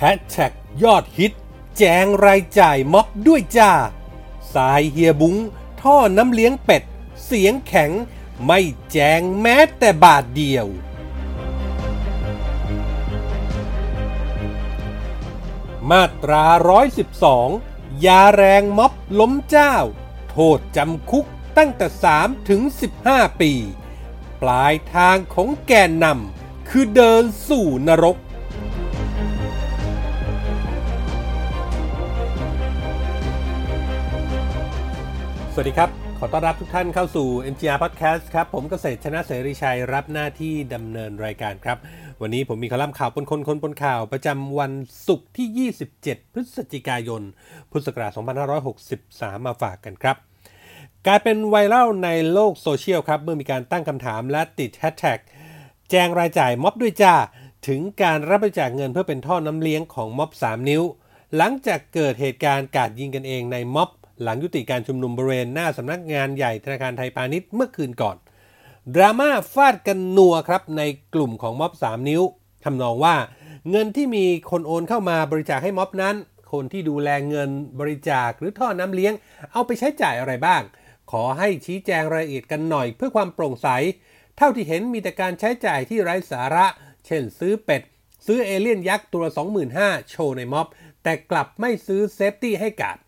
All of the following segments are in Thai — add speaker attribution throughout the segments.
Speaker 1: แฮชแท็กยอดฮิต แจงรายจ่ายม็อบด้วยจ้า สายเฮียบุ้งท่อน้ำเลี้ยงเป็ด เสียงแข็ง ไม่แจงแม้แต่บาทเดียว มาตรา 112 ยาแรงม็อบล้มเจ้า โทษจำคุกตั้งแต่ 3 ถึง 15 ปี ปลายทางของแกนนำคือเดินสู่นรก วัสดีครับ ขอต้อนรับทุกท่านเข้าสู่ MGR Podcast ครับ ผมเกษตรชนะเสรีชัยรับหน้าที่ดำเนินรายการครับ วันนี้ผมมีคอลัมน์ข่าวปนคนคนปนข่าวประจำวันศุกร์ที่ 27 พฤศจิกายน พุทธศักราช 2563 มาฝากกันครับ กลายเป็นไวรัลในโลกโซเชียลครับ เมื่อมีการตั้งคำถามและติดแฮชแท็กแจงรายจ่ายม็อบด้วยจ้า ถึงการรับบริจาคเงินเพื่อเป็นท่อน้ำเลี้ยงของม็อบ 3 นิ้ว หลังจากเกิดเหตุการณ์การยิงกันเองในม็อบ หลังยุติการชุมนุมบริเวณหน้าสำนักงานใหญ่ธนาคารไทยพาณิชย์เมื่อคืนก่อน ดราม่าฟาดกันนัวครับในกลุ่มของม็อบ 3 นิ้วทำนองว่า เงินที่มีคนโอนเข้ามาบริจาคให้ม็อบนั้น คนที่ดูแลเงินบริจาคหรือท่อน้ำเลี้ยง เอาไปใช้จ่ายอะไรบ้าง ขอให้ชี้แจงรายละเอียดกันหน่อยเพื่อความโปร่งใส เท่าที่เห็นมีแต่การใช้จ่ายที่ไร้สาระ เช่นซื้อเป็ด ซื้อเอเลี่ยนยักษ์ตัว 25,000โชว์ในม็อบ แต่กลับไม่ซื้อ safety ให้การ์ด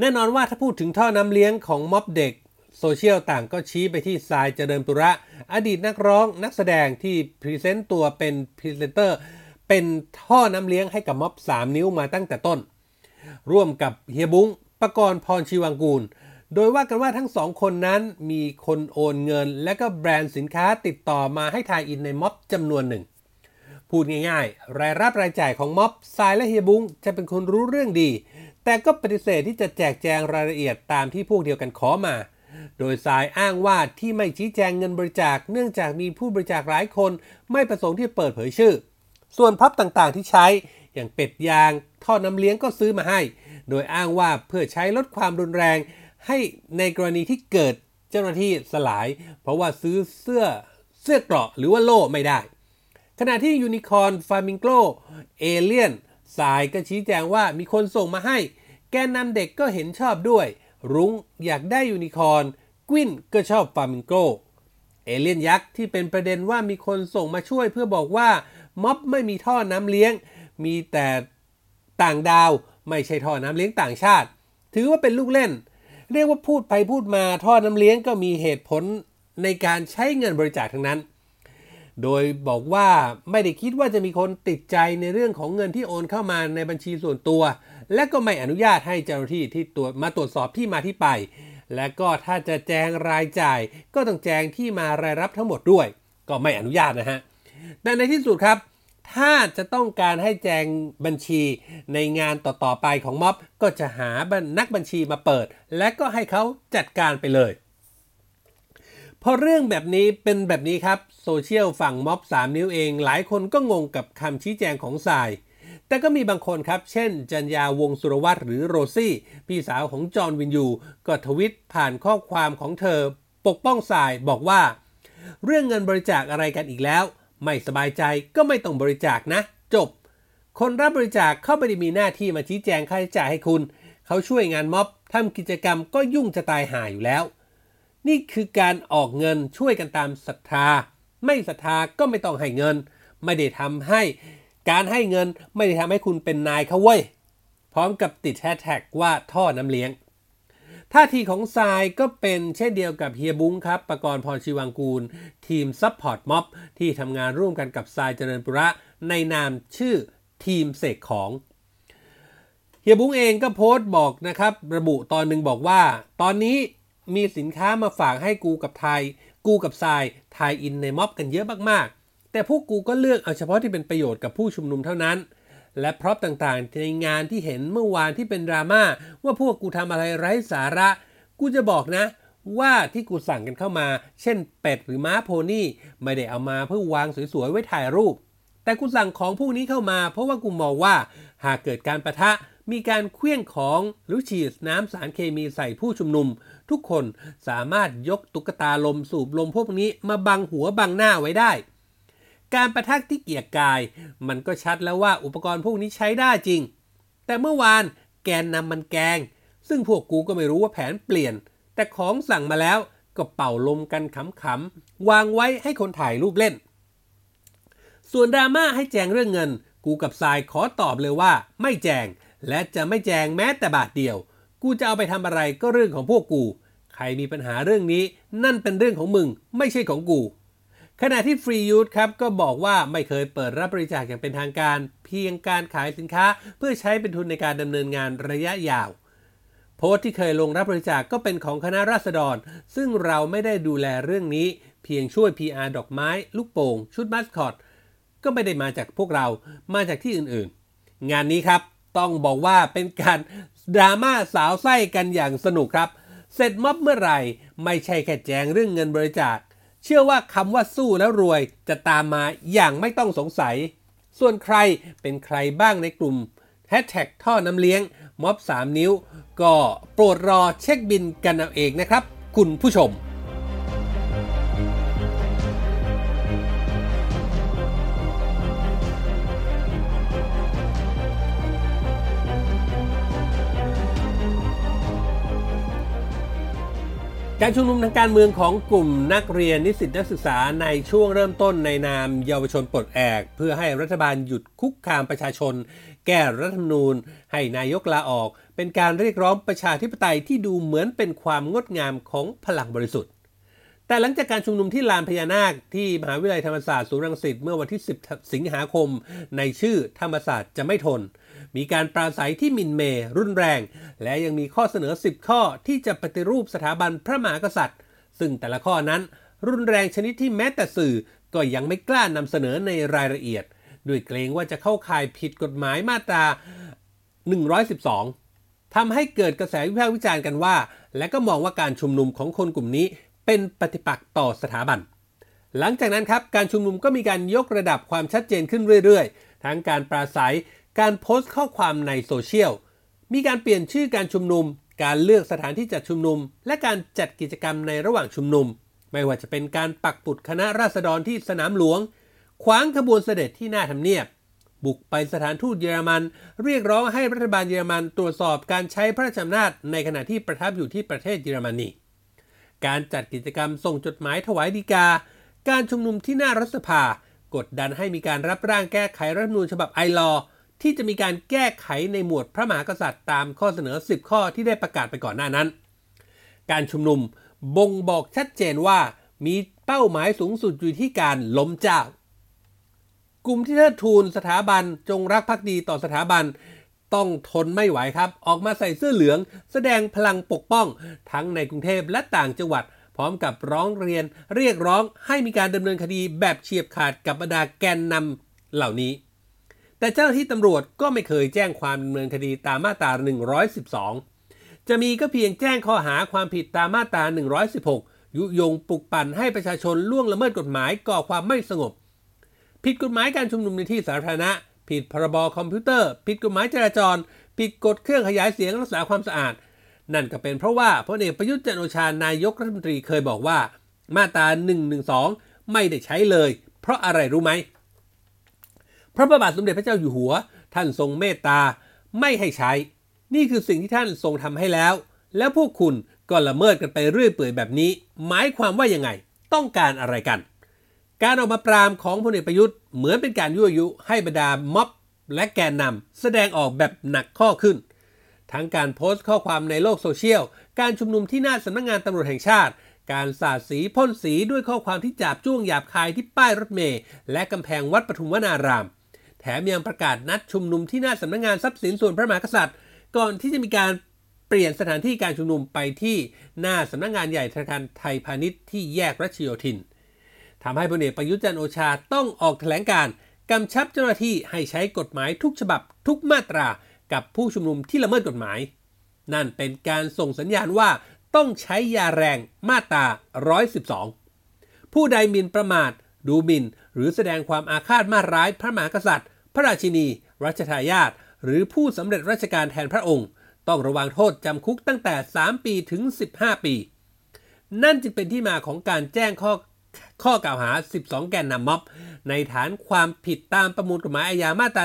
Speaker 1: แน่นอนว่าถ้าพูดถึงท่อน้ำเลี้ยงของม็อบเด็ก โซเชียลต่างก็ชี้ไปที่ทรายเจริญปุระ อดีตนักร้องนักแสดงที่ present ตัวเป็นพรีเซนเตอร์ เป็นท่อน้ำเลี้ยงให้กับม็อบ 3 นิ้วมาตั้งแต่ต้น ร่วมกับเฮียบุ้งประกรณ์พรชีวังกูล โดยว่ากันว่าทั้งสองคนนั้นมีคนโอนเงิน และก็แบรนด์สินค้าติดต่อมาให้ทายอินในม็อบจำนวนหนึ่ง พูดง่ายๆ รายรับรายจ่ายของม็อบทรายและเฮียบุ้งจะเป็นคนรู้เรื่องดี แต่ก็ปฏิเสธที่จะแจกแจงรายละเอียดตามที่พวกเดียวกันขอมา โดยสายอ้างว่าที่ไม่ชี้แจงเงินบริจาค เนื่องจากมีผู้บริจาคหลายคนไม่ประสงค์ที่เปิดเผยชื่อ ส่วนพับต่างๆที่ใช้ อย่างเป็ดยาง ท่อน้ำเลี้ยงก็ซื้อมาให้ โดยอ้างว่าเพื่อใช้ลดความรุนแรง ให้ในกรณีที่เกิดเจ้าหน้าที่สลาย เพราะว่าซื้อเสื้อเสื้อเกราะหรือว่าโล่ไม่ได้ ขณะที่ยูนิคอร์นฟามิงโกเอเลียน สายก็ชี้แจงว่ามีคนส่งมาให้ แกนนำเด็กก็เห็นชอบด้วย รุ้งอยากได้ยูนิคอร์นกวินก็ชอบฟามิงโกเอเลียนยักษ์ที่เป็นประเด็นว่ามีคนส่งมาช่วยเพื่อบอกว่าม็อบไม่มีท่อน้ำเลี้ยง มีแต่ต่างดาวไม่ใช่ท่อน้ำเลี้ยงต่างชาติ ถือว่าเป็นลูกเล่น เรียกว่าพูดไปพูดมาท่อน้ำเลี้ยงก็มีเหตุผลในการใช้เงินบริจาคทั้งนั้น โดยบอกว่าไม่ได้คิดว่าจะมีคนติดใจในเรื่องของเงินที่โอนเข้ามาในบัญชีส่วนตัว และก็ไม่อนุญาตให้เจ้าหน้าที่ที่ตรวจมาตรวจสอบที่มาที่ไป และก็ถ้าจะแจงรายจ่าย ก็ต้องแจงที่มารายรับทั้งหมดด้วย ก็ไม่อนุญาตนะฮะแต่ในที่สุดครับ ถ้าจะต้องการให้แจงบัญชีในงานต่อๆไปของม็อบ ก็จะหานักบัญชีมาเปิด และก็ให้เขาจัดการไปเลย พอเรื่องแบบนี้เป็นแบบนี้ครับ โซเชียลฝั่งม็อบ3 นิ้วเอง หลายคนก็งงกับคำชี้แจงของสาย แต่ก็มีบางคนครับ เช่น จัญญาวงสุรวัตรหรือโรซี่ พี่สาวของจอห์นวินยู ก็ทวิตผ่านข้อความของเธอ ปกป้องสายบอกว่า เรื่องเงินบริจาคอะไรกันอีกแล้ว ไม่สบายใจก็ไม่ต้องบริจาคนะ จบ คนรับบริจาคเข้าไม่ได้มีหน้าที่มาชี้แจงค่าใช้จ่ายให้คุณ เขาช่วยงานม็อบทำกิจกรรมก็ยุ่งจะตายหาอยู่แล้ว นี่คือการออกเงินช่วยกันตามศรัทธา ไม่ศรัทธาก็ไม่ต้องให้เงิน ไม่ได้ทำให้การให้เงินไม่ได้ทำให้คุณเป็นนายเขาเว้ย พร้อมกับติดแฮชแท็กว่าท่อน้ำเลี้ยงท่าทีของทรายก็เป็นเช่นเดียวกับเฮียบุ้งครับ ประกรณ์พรชีวังกูล ทีม support ม็อบที่ทำงานร่วมกันกับทรายเจริญปุระ ในนามชื่อทีมเสกของ เฮียบุ้งเองก็โพสต์บอกนะครับ ระบุตอนหนึ่งบอกว่า ตอนนี้ มีสินค้ามาฝากให้กูกับไทย กูกับทรายไทยอินในม็อบกันเยอะมากๆ แต่พวกกูก็เลือกเอาเฉพาะที่เป็นประโยชน์กับผู้ชุมนุมเท่านั้น และพร็อพต่างๆ ในงานที่เห็นเมื่อวานที่เป็นดราม่าว่าพวกกูทำอะไรไร้สาระ กูจะบอกนะว่าที่กูสั่งกันเข้ามา เช่นเป็ดหรือม้าโพนี่ ไม่ได้เอามาเพื่อวางสวยๆไว้ถ่ายรูป แต่กูสั่งของพวกนี้เข้ามา เพราะว่ากูมองว่าหากเกิดการประทะ มีการเคลื่องของหรือฉีดน้ำสารเคมีใส่ผู้ชุมนุม ทุกคนสามารถยกตุ๊กตาลมสูบลมพวกนี้มาบังหัวบังหน้าไว้ได้ การประทักที่เกียร์กาย มันก็ชัดแล้วว่าอุปกรณ์พวกนี้ใช้ได้จริง แต่เมื่อวานแกนนำมันแกง ซึ่งพวกกูก็ไม่รู้ว่าแผนเปลี่ยน แต่ของสั่งมาแล้วก็เป่าลมกันขำๆวางไว้ให้คนถ่ายรูปเล่น ส่วนดราม่าให้แจงเรื่องเงิน กูกับทรายขอตอบเลยว่า ไม่แจง และจะไม่แจงแม้แต่บาทเดียว กูจะเอาไปทำอะไรก็เรื่องของพวกกู ใครมีปัญหาเรื่องนี้ นั่นเป็นเรื่องของมึง ไม่ใช่ของกู ขณะที่ฟรียู h ครับ ก็บอกว่าไม่เคยเปิดรับบริจาคอย่างเป็นทางการ เพียงการขายสินค้า เพื่อใช้เป็นทุนในการดำเนินงานระยะยาว โพสต์ที่เคยลงรับบริจาคกก็เป็นของคณะราษฎร ซึ่งเราไม่ได้ดูแลเรื่องนี้ เพียงช่วย PR ดอกไม้ ลูกโป่งชุดมัสคอตก็ไม่ได้มาจากพวกเรามาจากที่อื่นๆ งานนี้ครับ ต้องบอกว่าเป็นการดราม่าสาวไส้กันอย่างสนุกครับ เสร็จม็อบเมื่อไหร่ไม่ใช่แค่แจงเรื่องเงินบริจาค เชื่อว่าคำว่าสู้แล้วรวยจะตามมาอย่างไม่ต้องสงสัย ส่วนใครเป็นใครบ้างในกลุ่มแฮชแท็กท่อน้ำเลี้ยงม็อบ 3 นิ้ว ก็โปรดรอเช็คบินกันเอาเองนะครับ คุณผู้ชม การชุมนุมทางการเมืองของกลุ่มนักเรียนนิสิตนักศึกษาในช่วงเริ่มต้นในนามเยาวชนปลดแอก เพื่อให้รัฐบาลหยุดคุกคามประชาชน แก้รัฐธรรมนูญ ให้นายกลาออก เป็นการเรียกร้องประชาธิปไตยที่ดูเหมือนเป็นความงดงามของพลังบริสุทธิ์ แต่หลังจากการชุมนุมที่ลานพญานาคที่มหาวิทยาลัยธรรมศาสตร์ศูนย์รังสิตเมื่อวันที่ 10 สิงหาคม ในชื่อธรรมศาสตร์จะไม่ทน มีการปราศัยที่มินเมย์รุนแรง และยังมีข้อเสนอ 10 ข้อที่จะปฏิรูปสถาบันพระมหากษัตริย์ ซึ่งแต่ละข้อนั้นรุนแรงชนิดที่แม้แต่สื่อก็ยังไม่กล้านำเสนอในรายละเอียด ด้วยเกรงว่าจะเข้าข่ายผิดกฎหมายมาตรา 112 ทำให้เกิดกระแสวิพากษ์วิจารณ์กันว่า และก็มองว่าการชุมนุมของคนกลุ่มนี้ เป็นปฏิปักษ์ต่อสถาบัน หลังจากนั้นครับ การชุมนุมก็มีการยกระดับความชัดเจนขึ้นเรื่อยๆ ทั้งการปราศัย การโพสต์ข้อความในโซเชียล มีการเปลี่ยนชื่อการชุมนุม การเลือกสถานที่จัดชุมนุม และการจัดกิจกรรมในระหว่างชุมนุม ไม่ว่าจะเป็นการปักปุดคณะราษฎรที่สนามหลวง ขวางขบวนเสด็จที่หน้าทำเนียบ บุกไปสถานทูตเยอรมัน เรียกร้องให้รัฐบาลเยอรมันตรวจสอบการใช้พระราชอำนาจในขณะที่ประทับอยู่ที่ประเทศเยอรมนี การจัดกิจกรรมส่งจดหมายถวายดีกา การชุมนุมที่หน้ารัฐสภากดดันให้มีการรับร่างแก้ไขรัฐธรรมนูญฉบับไอรอ ที่จะมีการแก้ไขในหมวดพระมหากษัตริย์ตามข้อเสนอ 10 ข้อที่ได้ประกาศไปก่อนหน้านั้น การชุมนุมบ่งบอกชัดเจนว่ามีเป้าหมายสูงสุดอยู่ที่การล้มเจ้า กลุ่มที่เทิดทูนสถาบันจงรักภักดีต่อสถาบัน ต้องทนไม่ไหวครับ ออกมาใส่เสื้อเหลือง แสดงพลังปกป้อง ทั้งในกรุงเทพและต่างจังหวัด พร้อมกับร้องเรียน เรียกร้องให้มีการดำเนินคดีแบบเฉียบขาดกับบรรดาแกนนำเหล่านี้ แต่เจ้าหน้าที่ตำรวจก็ไม่เคยแจ้งความดำเนินคดีตามมาตรา 112 จะมีก็เพียงแจ้งข้อหาความผิดตามมาตรา 116 ยุยงปลุกปั่นให้ประชาชนล่วงละเมิดกฎหมายก่อความไม่สงบ ผิดกฎหมายการชุมนุมในที่สาธารณะ ผิดพรบคอมพิวเตอร์ ผิดกฎหมายจราจร ผิดกฎเครื่องขยายเสียงรักษาความสะอาด นั่นก็เป็นเพราะว่าพลเอกประยุทธ์จันโอชานายกรัฐมนตรีเคยบอกว่า มาตรา 112 ไม่ได้ใช้เลย เพราะอะไรรู้ไหม ระบาทสมเด็จพระเจ้าอยู่หัว ท่านทรงเมตตาไม่ให้ใช้ นี่คือสิ่งที่ท่านทรงทำให้แล้ว แล้วพวกคุณก็ละเมิดกันไปเรื่อยเปื่อยแบบนี้ หมายความว่ายังไง ต้องการอะไรกัน การออกมาปรามของพลเอกประยุทธ์เหมือนเป็นการยั่วยุให้บรรดาม็อบและแกนนำแสดงออกแบบหนักข้อขึ้น ทั้งการโพสต์ข้อความในโลกโซเชียล การชุมนุมที่หน้าสำนักงงานตำรวจแห่งชาติ การสาดสีพ่นสีด้วยข้อความที่จับจ้วงหยาบคายที่ป้ายรถเมล์และกำแพงวัดปทุมวนาราม แถมยังประกาศนัดชุมนุมที่หน้าสำนักงงานทรัพย์สินส่วนพระมหากษัตริย์ ก่อนที่จะมีการเปลี่ยนสถานที่การชุมนุมไปที่หน้าสำนักงงานใหญ่ธนาคารไทยพาณิชย์ที่แยกรัชโยธินทำให้พลเอกประยุทธ์จันโอชาต้องออกแถลงการกำชับเจ้าหน้าที่ให้ใช้กฎหมายทุกฉบับทุกมาตรากับผู้ชุมนุมที่ละเมิดกฎหมาย นั่นเป็นการส่งสัญญาณว่าต้องใช้ยาแรงมาตรา 112 ผู้ใดหมิ่นประมาท ดูหมิ่น หรือแสดงความอาฆาตมาร้ายพระมหากษัตริย์ พระราชินี รัชทายาทหรือผู้สำเร็จราชการแทนพระองค์ ต้องระวังโทษจำคุกตั้งแต่ 3 ปีถึง 15 ปี นั่นจึงเป็นที่มาของการแจ้งข้อข้อกล่าวหา 12 แกนนำม็อบ ในฐานความผิดตามประมวลกฎหมายอาญามาตรา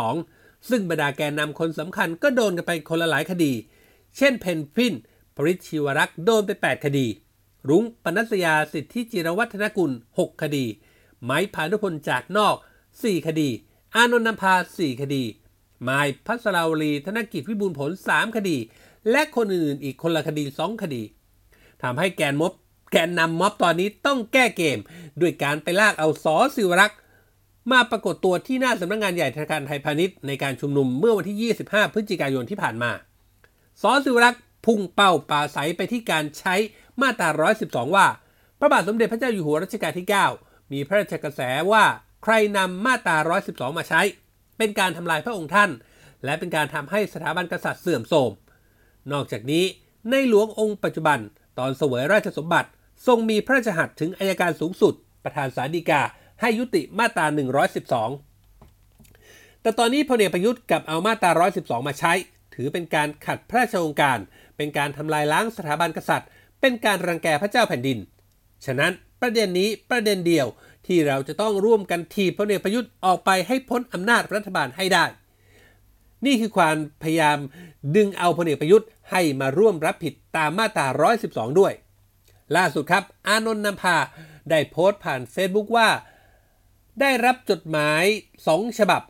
Speaker 1: 112 ซึ่งบรรดาแกนนำคนสำคัญก็โดนกันไปคนละหลายคดี เช่นเพนพินปริชิวรักษ์โดนไป 8 คดี รุ้งปนัสยาสิทธิจิรวัฒนกุล 6 คดี ไม้พานุพลจากนอก 4 คดี อานนท์นภา4 คดีไมายพัสราวลี ธนกิจวิบูลผล 3 คดี และคนอื่นๆ อีกคนละคดี 2 คดีทำให้แกนม็อบแกนนำม็อบตอนนี้ต้องแก้เกม ด้วยการไปลากเอาสอสิวรักษ์มาปรากฏตัวที่หน้าสำนักงงานใหญ่ธนาคารไทยพาณิชย์ในการชุมนุมเมื่อวันที่ 25 พฤศจิกายนที่ผ่านมา สอสิวรักษ์พุ่งเป้าปาใสไปที่การใช้มาตรา 112 ว่า พระบาทสมเด็จพระเจ้าอยู่หัวรัชกาลที่ 9 มีพระราชกระแสว่า ใครนำมาตรา 112 มาใช้ เป็นการทำลายพระองค์ท่าน และเป็นการทำให้สถาบันกษัตริย์เสื่อมโทรม นอกจากนี้ในหลวงองค์ปัจจุบันตอนเสวยราชสมบัติ ทรงมีพระราชหัตถ์ถึงอายการสูงสุด ประธานสาดีกา ให้ยุติมาตรา 112 แต่ตอนนี้พลเอกประยุทธ์กับเอามาตรา 112 มาใช้ ถือเป็นการขัดพระราชองค์การ เป็นการทำลายล้างสถาบันกษัตริย์ เป็นการรังแกพระเจ้าแผ่นดิน ฉะนั้นประเด็นนี้ประเด็นเดียว ที่เราจะต้องร่วมกันถีบพลเอกประยุทธ์ออกไปให้พ้นอำนาจรัฐบาลให้ได้ นี่คือความพยายามดึงเอาพลเอกประยุทธ์ให้มาร่วมรับผิดตามมาตรา 112 ด้วย ล่าสุดครับ อานนท์นำภาได้โพสต์ผ่านเฟซบุ๊กว่า ได้รับจดหมาย 2 ฉบับ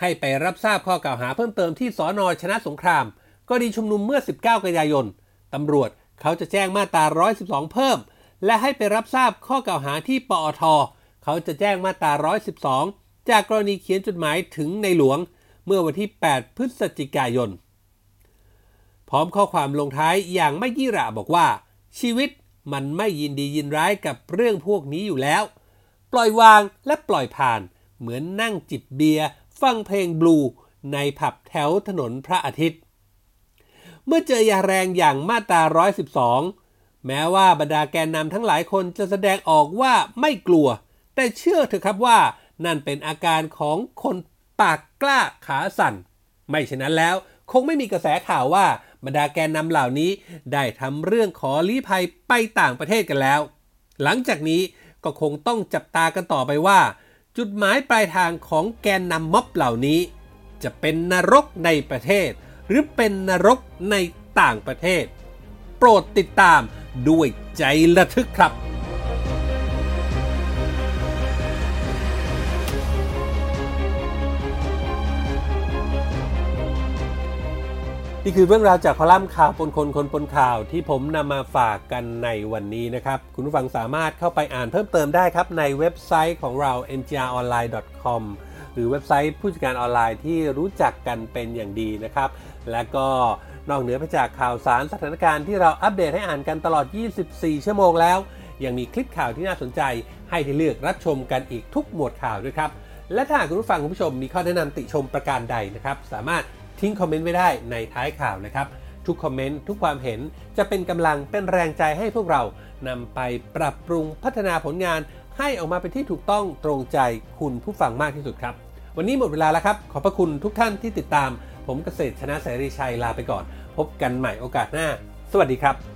Speaker 1: ให้ไปรับทราบข้อกล่าวหาเพิ่มเติมที่สอนอชนะสงครามกรณีชุมนุมเมื่อ 19 กันยายนตำรวจเขาจะแจ้งมาตรา 112 เพิ่ม และให้ไปรับทราบข้อกล่าวหาที่ปอท เขาจะแจ้งมาตรา 112 จากกรณีเขียนจดหมายถึงในหลวง เมื่อวันที่ 8 พฤศจิกายน พร้อมข้อความลงท้ายอย่างไม่ยี่ร่าบอกว่า ชีวิตมันไม่ยินดียินร้ายกับเรื่องพวกนี้อยู่แล้ว ปล่อยวางและปล่อยผ่าน เหมือนนั่งจิบเบียร์ฟังเพลงบลูในผับแถวถนนพระอาทิตย์ เมื่อเจอยาแรงอย่างมาตรา 112 แม้ว่าบรรดาแกนนำทั้งหลายคนจะแสดงออกว่าไม่กลัว แต่เชื่อเถอะครับว่านั่นเป็นอาการของคนปากกล้าขาสั่น ไม่เช่นนั้นแล้ว คงไม่มีกระแสข่าวว่าบรรดาแกนนำเหล่านี้ได้ทำเรื่องขอลี้ภัยไปต่างประเทศกันแล้ว หลังจากนี้ก็คงต้องจับตากันต่อไปว่า จุดหมายปลายทางของแกนนำม็อบเหล่านี้ จะเป็นนรกในประเทศ หรือเป็นนรกในต่างประเทศ โปรดติดตาม ด้วยใจระทึกครับ นี่คือเรื่องราวจากคอลัมน์ข่าวปนคนคนปนข่าวที่ผมนำมาฝากกันในวันนี้นะครับ คุณผู้ฟังสามารถเข้าไปอ่านเพิ่มเติมได้ครับ ในเว็บไซต์ของเรา mgronline.com หรือเว็บไซต์ผู้จัดการออนไลน์ที่รู้จักกันเป็นอย่างดีนะครับ และก็ นอกเหนือไปจากข่าวสารสถานการณ์ที่เราอัปเดตให้อ่านกันตลอด 24 ชั่วโมงแล้ว ยังมีคลิปข่าวที่น่าสนใจ ให้ได้เลือกรับชมกันอีกทุกหมวดข่าวด้วยครับ และถ้าคุณผู้ฟังคุณผู้ชมมีข้อแนะนำติชมประการใดนะครับ สามารถทิ้งคอมเมนต์ไว้ได้ในท้ายข่าวนะครับ ทุกคอมเมนต์ทุกความเห็นจะเป็นกำลังเป็นแรงใจให้พวกเรานำไปปรับปรุงพัฒนาผลงาน ให้ออกมาเป็นที่ถูกต้องตรงใจคุณผู้ฟังมากที่สุดครับ วันนี้หมดเวลาแล้วครับ ขอบพระคุณทุกท่านที่ติดตาม ผมเกษตรชนะเสรีชัยลาไปก่อน พบกันใหม่โอกาสหน้า สวัสดีครับ